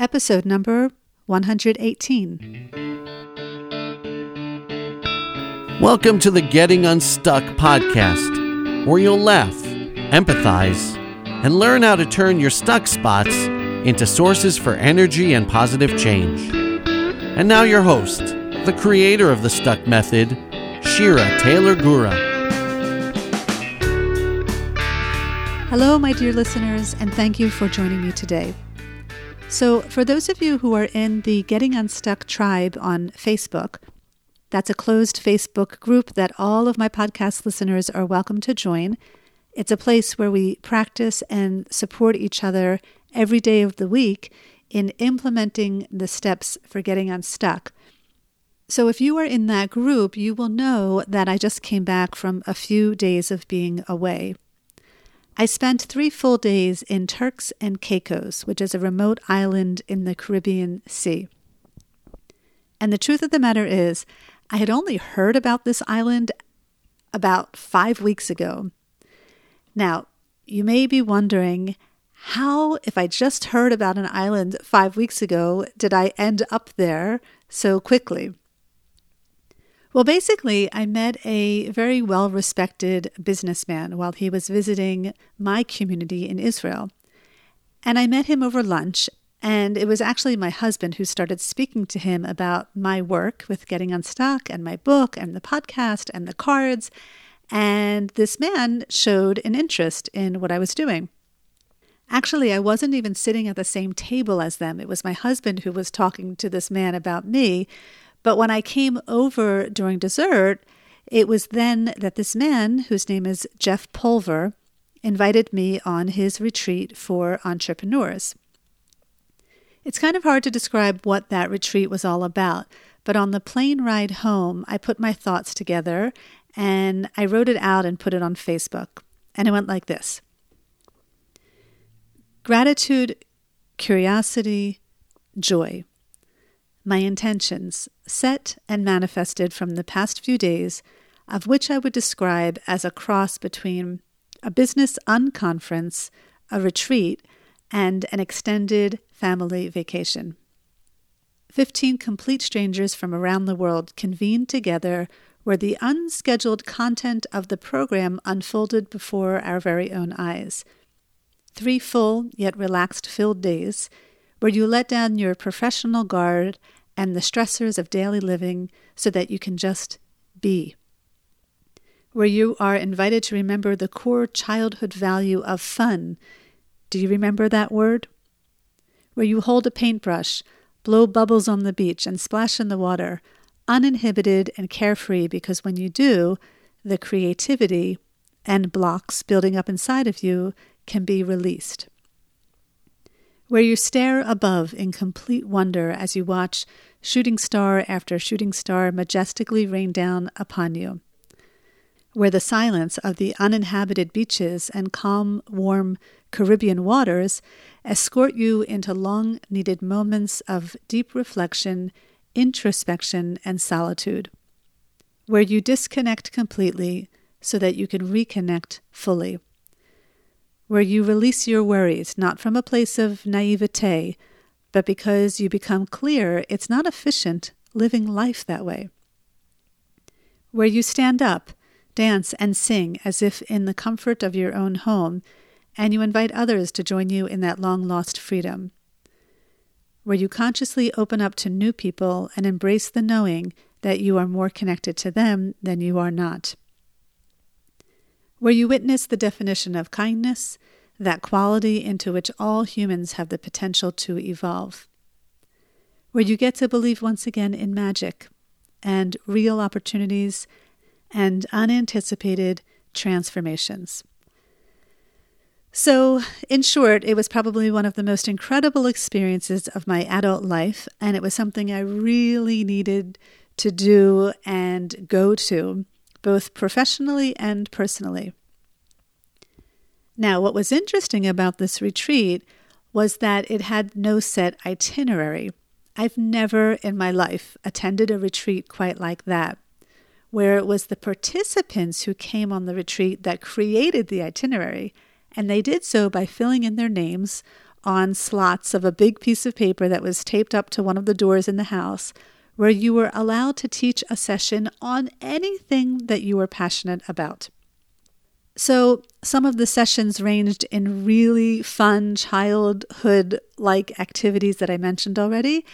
episode number 118. Welcome to the Getting Unstuck podcast, where you'll laugh, empathize, and learn how to turn your stuck spots into sources for energy and positive change. And now, your host, the creator of the Stuck Method, Shira Taylor Gura. Hello, my dear listeners, and thank you for joining me today. So, for those of you who are in the Getting Unstuck tribe on Facebook, that's a closed Facebook group that all of my podcast listeners are welcome to join. It's a place where we practice and support each other every day of the week in implementing the steps for getting unstuck. So, if you are in that group, you will know that I just came back from a few days of being away. I spent three full days in Turks and Caicos, which is a remote island in the Caribbean Sea. And the truth of the matter is, I had only heard about this island about five weeks ago. Now, you may be wondering how, if I just heard about an island five weeks ago, did I end up there so quickly? Well, basically, I met a very well respected businessman while he was visiting my community in Israel. And I met him over lunch, and it was actually my husband who started speaking to him about my work with Getting Unstuck and my book and the podcast and the cards. And this man showed an interest in what I was doing. Actually, I wasn't even sitting at the same table as them. It was my husband who was talking to this man about me, but when I came over during dessert, it was then that this man, whose name is Jeff Pulver, invited me on his retreat for entrepreneurs. It's kind of hard to describe what that retreat was all about, but on the plane ride home, I put my thoughts together and I wrote it out and put it on Facebook. And it went like this Gratitude, curiosity, joy my intentions, set and manifested from the past few days, of which I would describe as a cross between a business unconference, a retreat, and an extended family vacation. Fifteen complete strangers from around the world convened together where the unscheduled content of the program unfolded before our very own eyes. Three full yet relaxed filled days where you let down your professional guard and the stressors of daily living so that you can just be. Where you are invited to remember the core childhood value of fun. Do you remember that word? Where you hold a paintbrush, blow bubbles on the beach, and splash in the water, uninhibited and carefree because when you do, the creativity and blocks building up inside of you can be released where you stare above in complete wonder as you watch shooting star after shooting star majestically rain down upon you, where the silence of the uninhabited beaches and calm, warm Caribbean waters escort you into long needed moments of deep reflection, introspection, and solitude, where you disconnect completely so that you can reconnect fully where you release your worries, not from a place of naivete, but because you become clear it's not efficient living life that way. Where you stand up, dance, and sing as if in the comfort of your own home, and you invite others to join you in that long lost freedom. Where you consciously open up to new people and embrace the knowing that you are more connected to them than you are not where you witness the definition of kindness, that quality into which all humans have the potential to evolve. Where you get to believe once again in magic and real opportunities and unanticipated transformations. So, in short, it was probably one of the most incredible experiences of my adult life, and it was something I really needed to do and go to both professionally and personally. Now, what was interesting about this retreat was that it had no set itinerary. I've never in my life attended a retreat quite like that, where it was the participants who came on the retreat that created the itinerary, and they did so by filling in their names on slots of a big piece of paper that was taped up to one of the doors in the house where you were allowed to teach a session on anything that you were passionate about. So, some of the sessions ranged in really fun childhood like activities that I mentioned already,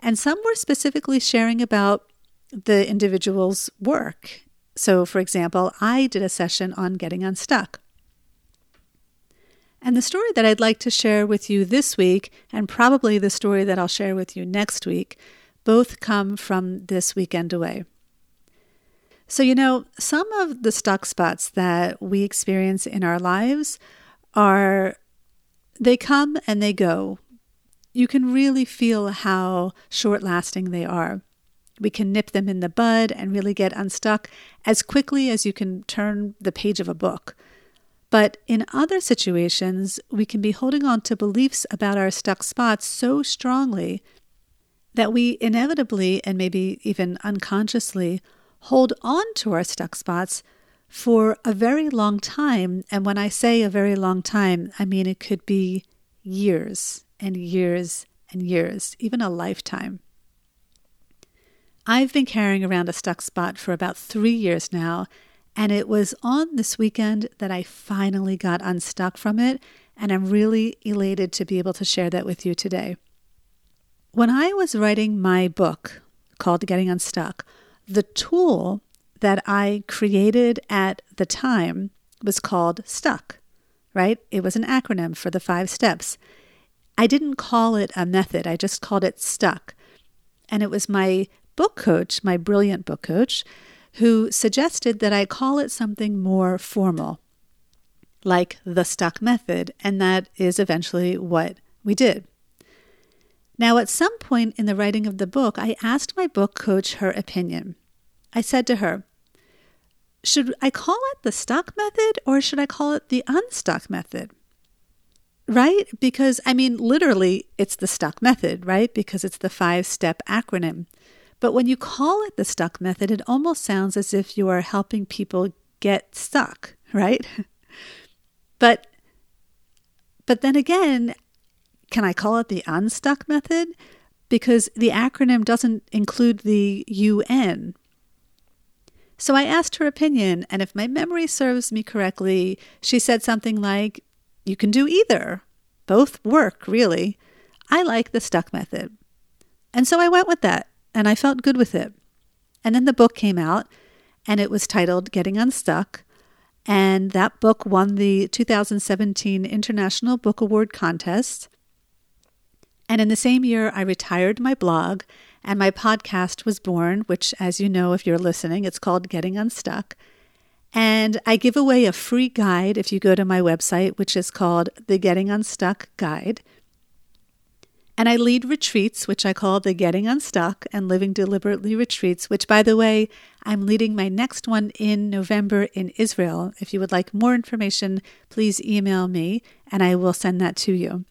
and some were specifically sharing about the individual's work. So, for example, I did a session on getting unstuck. And the story that I'd like to share with you this week, and probably the story that I'll share with you next week, both come from this weekend away. So, you know, some of the stuck spots that we experience in our lives are, they come and they go. You can really feel how short lasting they are. We can nip them in the bud and really get unstuck as quickly as you can turn the page of a book. But in other situations, we can be holding on to beliefs about our stuck spots so strongly that we inevitably and maybe even unconsciously hold on to our stuck spots for a very long time. And when I say a very long time, I mean it could be years and years and years, even a lifetime. I've been carrying around a stuck spot for about three years now, and it was on this weekend that I finally got unstuck from it, and I'm really elated to be able to share that with you today. When I was writing my book called Getting Unstuck, the tool that I created at the time was called Stuck, right? It was an acronym for the five steps. I didn't call it a method, I just called it Stuck. And it was my book coach, my brilliant book coach, who suggested that I call it something more formal, like the Stuck method. And that is eventually what we did. Now, at some point in the writing of the book, I asked my book coach her opinion. I said to her, Should I call it the stuck method or should I call it the unstuck method? Right? Because, I mean, literally, it's the stuck method, right? Because it's the five step acronym. But when you call it the stuck method, it almost sounds as if you are helping people get stuck, right? but but then again, can I call it the unstuck method? Because the acronym doesn't include the UN, so I asked her opinion, and if my memory serves me correctly, she said something like, You can do either. Both work, really. I like the stuck method. And so I went with that, and I felt good with it. And then the book came out, and it was titled Getting Unstuck. And that book won the 2017 International Book Award contest. And in the same year, I retired my blog and my podcast was born, which, as you know, if you're listening, it's called Getting Unstuck. And I give away a free guide if you go to my website, which is called the Getting Unstuck Guide. And I lead retreats, which I call the Getting Unstuck and Living Deliberately retreats, which, by the way, I'm leading my next one in November in Israel. If you would like more information, please email me and I will send that to you.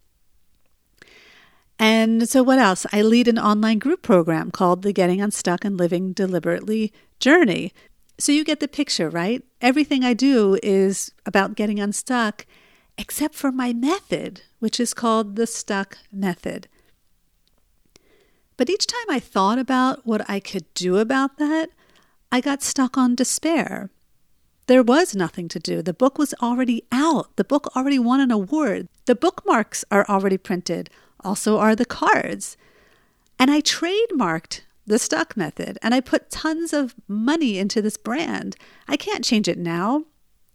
And so, what else? I lead an online group program called the Getting Unstuck and Living Deliberately Journey. So, you get the picture, right? Everything I do is about getting unstuck, except for my method, which is called the Stuck Method. But each time I thought about what I could do about that, I got stuck on despair. There was nothing to do. The book was already out. The book already won an award. The bookmarks are already printed also are the cards. And I trademarked the stuck method and I put tons of money into this brand. I can't change it now.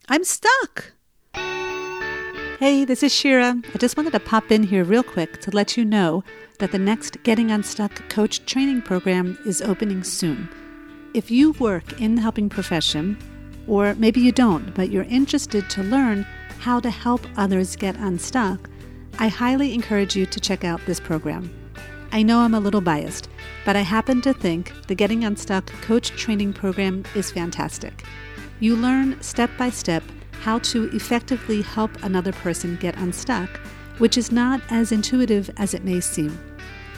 I'm stuck. Hey, this is Shira. I just wanted to pop in here real quick to let you know that the next Getting Unstuck coach training program is opening soon. If you work in the helping profession, or maybe you don't, but you're interested to learn how to help others get unstuck, I highly encourage you to check out this program. I know I'm a little biased, but I happen to think the Getting Unstuck Coach Training Program is fantastic. You learn step by step how to effectively help another person get unstuck, which is not as intuitive as it may seem.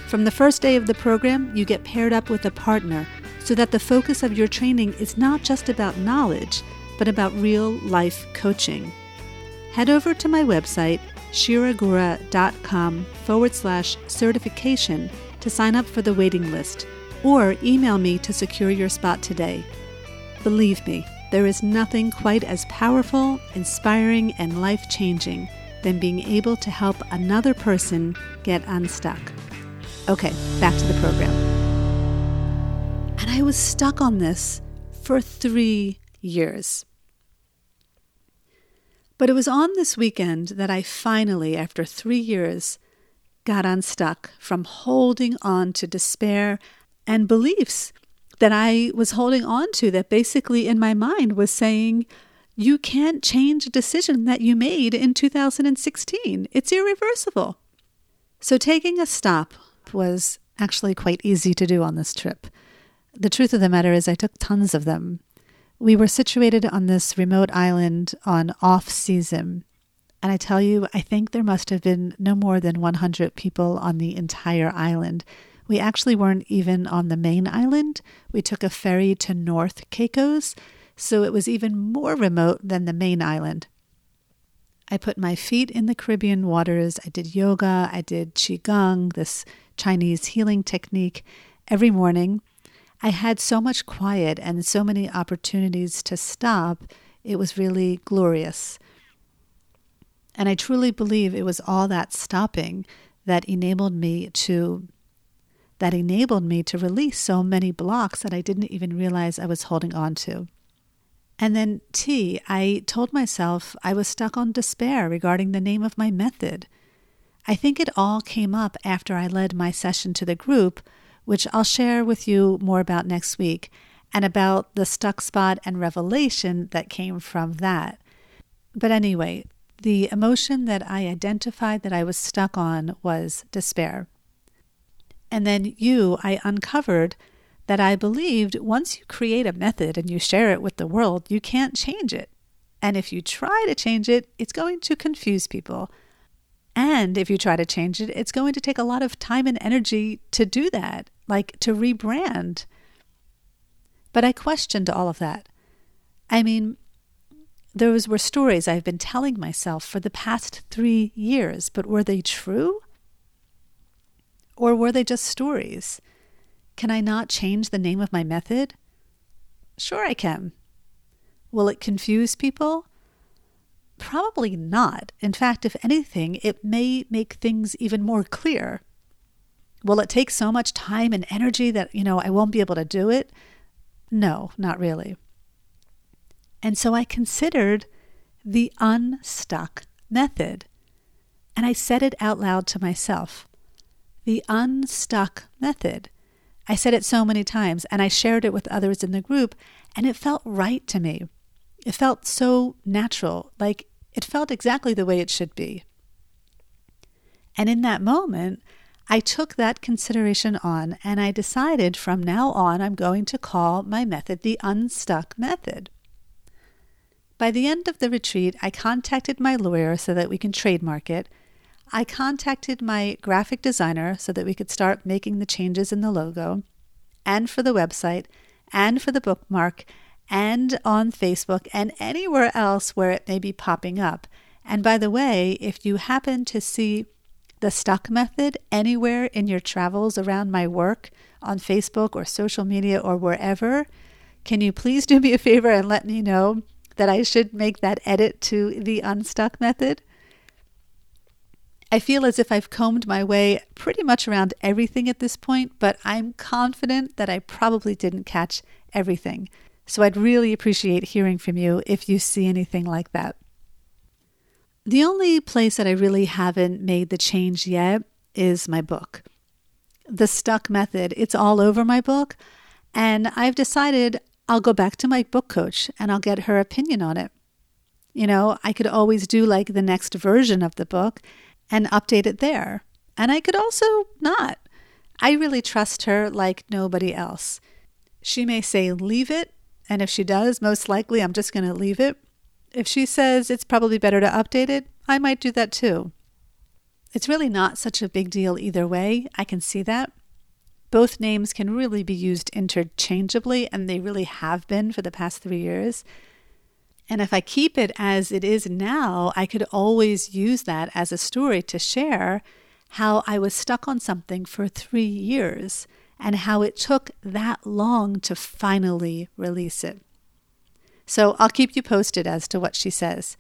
From the first day of the program, you get paired up with a partner so that the focus of your training is not just about knowledge, but about real life coaching. Head over to my website shiragura.com forward slash certification to sign up for the waiting list or email me to secure your spot today. Believe me, there is nothing quite as powerful, inspiring, and life changing than being able to help another person get unstuck. Okay, back to the program. And I was stuck on this for three years. But it was on this weekend that I finally, after three years, got unstuck from holding on to despair and beliefs that I was holding on to that basically in my mind was saying, you can't change a decision that you made in 2016. It's irreversible. So taking a stop was actually quite easy to do on this trip. The truth of the matter is, I took tons of them. We were situated on this remote island on off season. And I tell you, I think there must have been no more than 100 people on the entire island. We actually weren't even on the main island. We took a ferry to North Caicos, so it was even more remote than the main island. I put my feet in the Caribbean waters. I did yoga. I did Qigong, this Chinese healing technique, every morning. I had so much quiet and so many opportunities to stop. It was really glorious. And I truly believe it was all that stopping that enabled me to that enabled me to release so many blocks that I didn't even realize I was holding on to. And then T, I told myself I was stuck on despair regarding the name of my method. I think it all came up after I led my session to the group, which I'll share with you more about next week, and about the stuck spot and revelation that came from that. But anyway, the emotion that I identified that I was stuck on was despair. And then you, I uncovered that I believed once you create a method and you share it with the world, you can't change it. And if you try to change it, it's going to confuse people. And if you try to change it, it's going to take a lot of time and energy to do that, like to rebrand. But I questioned all of that. I mean, those were stories I've been telling myself for the past three years, but were they true? Or were they just stories? Can I not change the name of my method? Sure, I can. Will it confuse people? Probably not. In fact, if anything, it may make things even more clear. Will it take so much time and energy that, you know, I won't be able to do it? No, not really. And so I considered the unstuck method. And I said it out loud to myself the unstuck method. I said it so many times and I shared it with others in the group, and it felt right to me. It felt so natural, like it felt exactly the way it should be. And in that moment, I took that consideration on and I decided from now on I'm going to call my method the Unstuck Method. By the end of the retreat, I contacted my lawyer so that we can trademark it I contacted my graphic designer so that we could start making the changes in the logo, and for the website, and for the bookmark, and on Facebook, and anywhere else where it may be popping up. And by the way, if you happen to see the stuck method anywhere in your travels around my work on Facebook or social media or wherever, can you please do me a favor and let me know that I should make that edit to the unstuck method? I feel as if I've combed my way pretty much around everything at this point, but I'm confident that I probably didn't catch everything. So I'd really appreciate hearing from you if you see anything like that. The only place that I really haven't made the change yet is my book. The Stuck Method, it's all over my book, and I've decided I'll go back to my book coach and I'll get her opinion on it. You know, I could always do like the next version of the book and update it there. And I could also not. I really trust her like nobody else. She may say, leave it. And if she does, most likely I'm just going to leave it. If she says it's probably better to update it, I might do that too. It's really not such a big deal either way. I can see that. Both names can really be used interchangeably, and they really have been for the past three years. And if I keep it as it is now, I could always use that as a story to share how I was stuck on something for three years and how it took that long to finally release it. So I'll keep you posted as to what she says.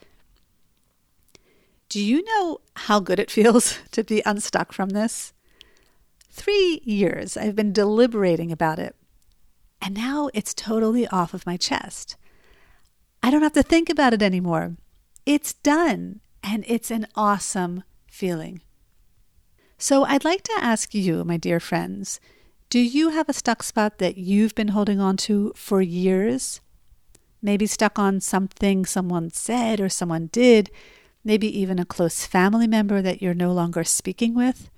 Do you know how good it feels to be unstuck from this? Three years I've been deliberating about it, and now it's totally off of my chest. I don't have to think about it anymore. It's done, and it's an awesome feeling. So I'd like to ask you, my dear friends, do you have a stuck spot that you've been holding on to for years? Maybe stuck on something someone said or someone did, maybe even a close family member that you're no longer speaking with.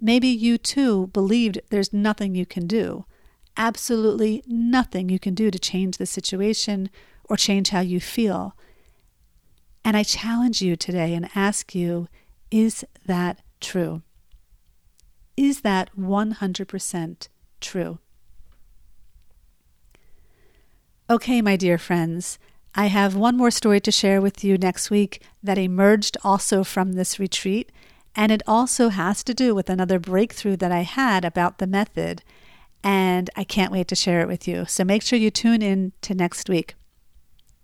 Maybe you too believed there's nothing you can do, absolutely nothing you can do to change the situation or change how you feel. And I challenge you today and ask you is that true? Is that 100% true? Okay, my dear friends, I have one more story to share with you next week that emerged also from this retreat, and it also has to do with another breakthrough that I had about the method, and I can't wait to share it with you. So make sure you tune in to next week.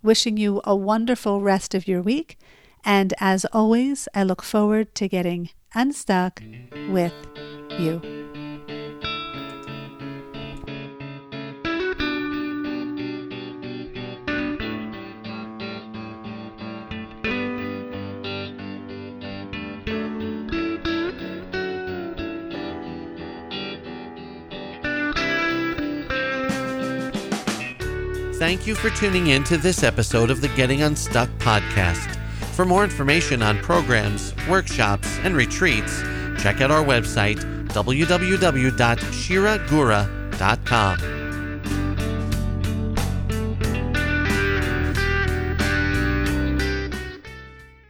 Wishing you a wonderful rest of your week, and as always, I look forward to getting unstuck with you. Thank you for tuning in to this episode of the Getting Unstuck podcast. For more information on programs, workshops, and retreats, check out our website, www.shiragura.com.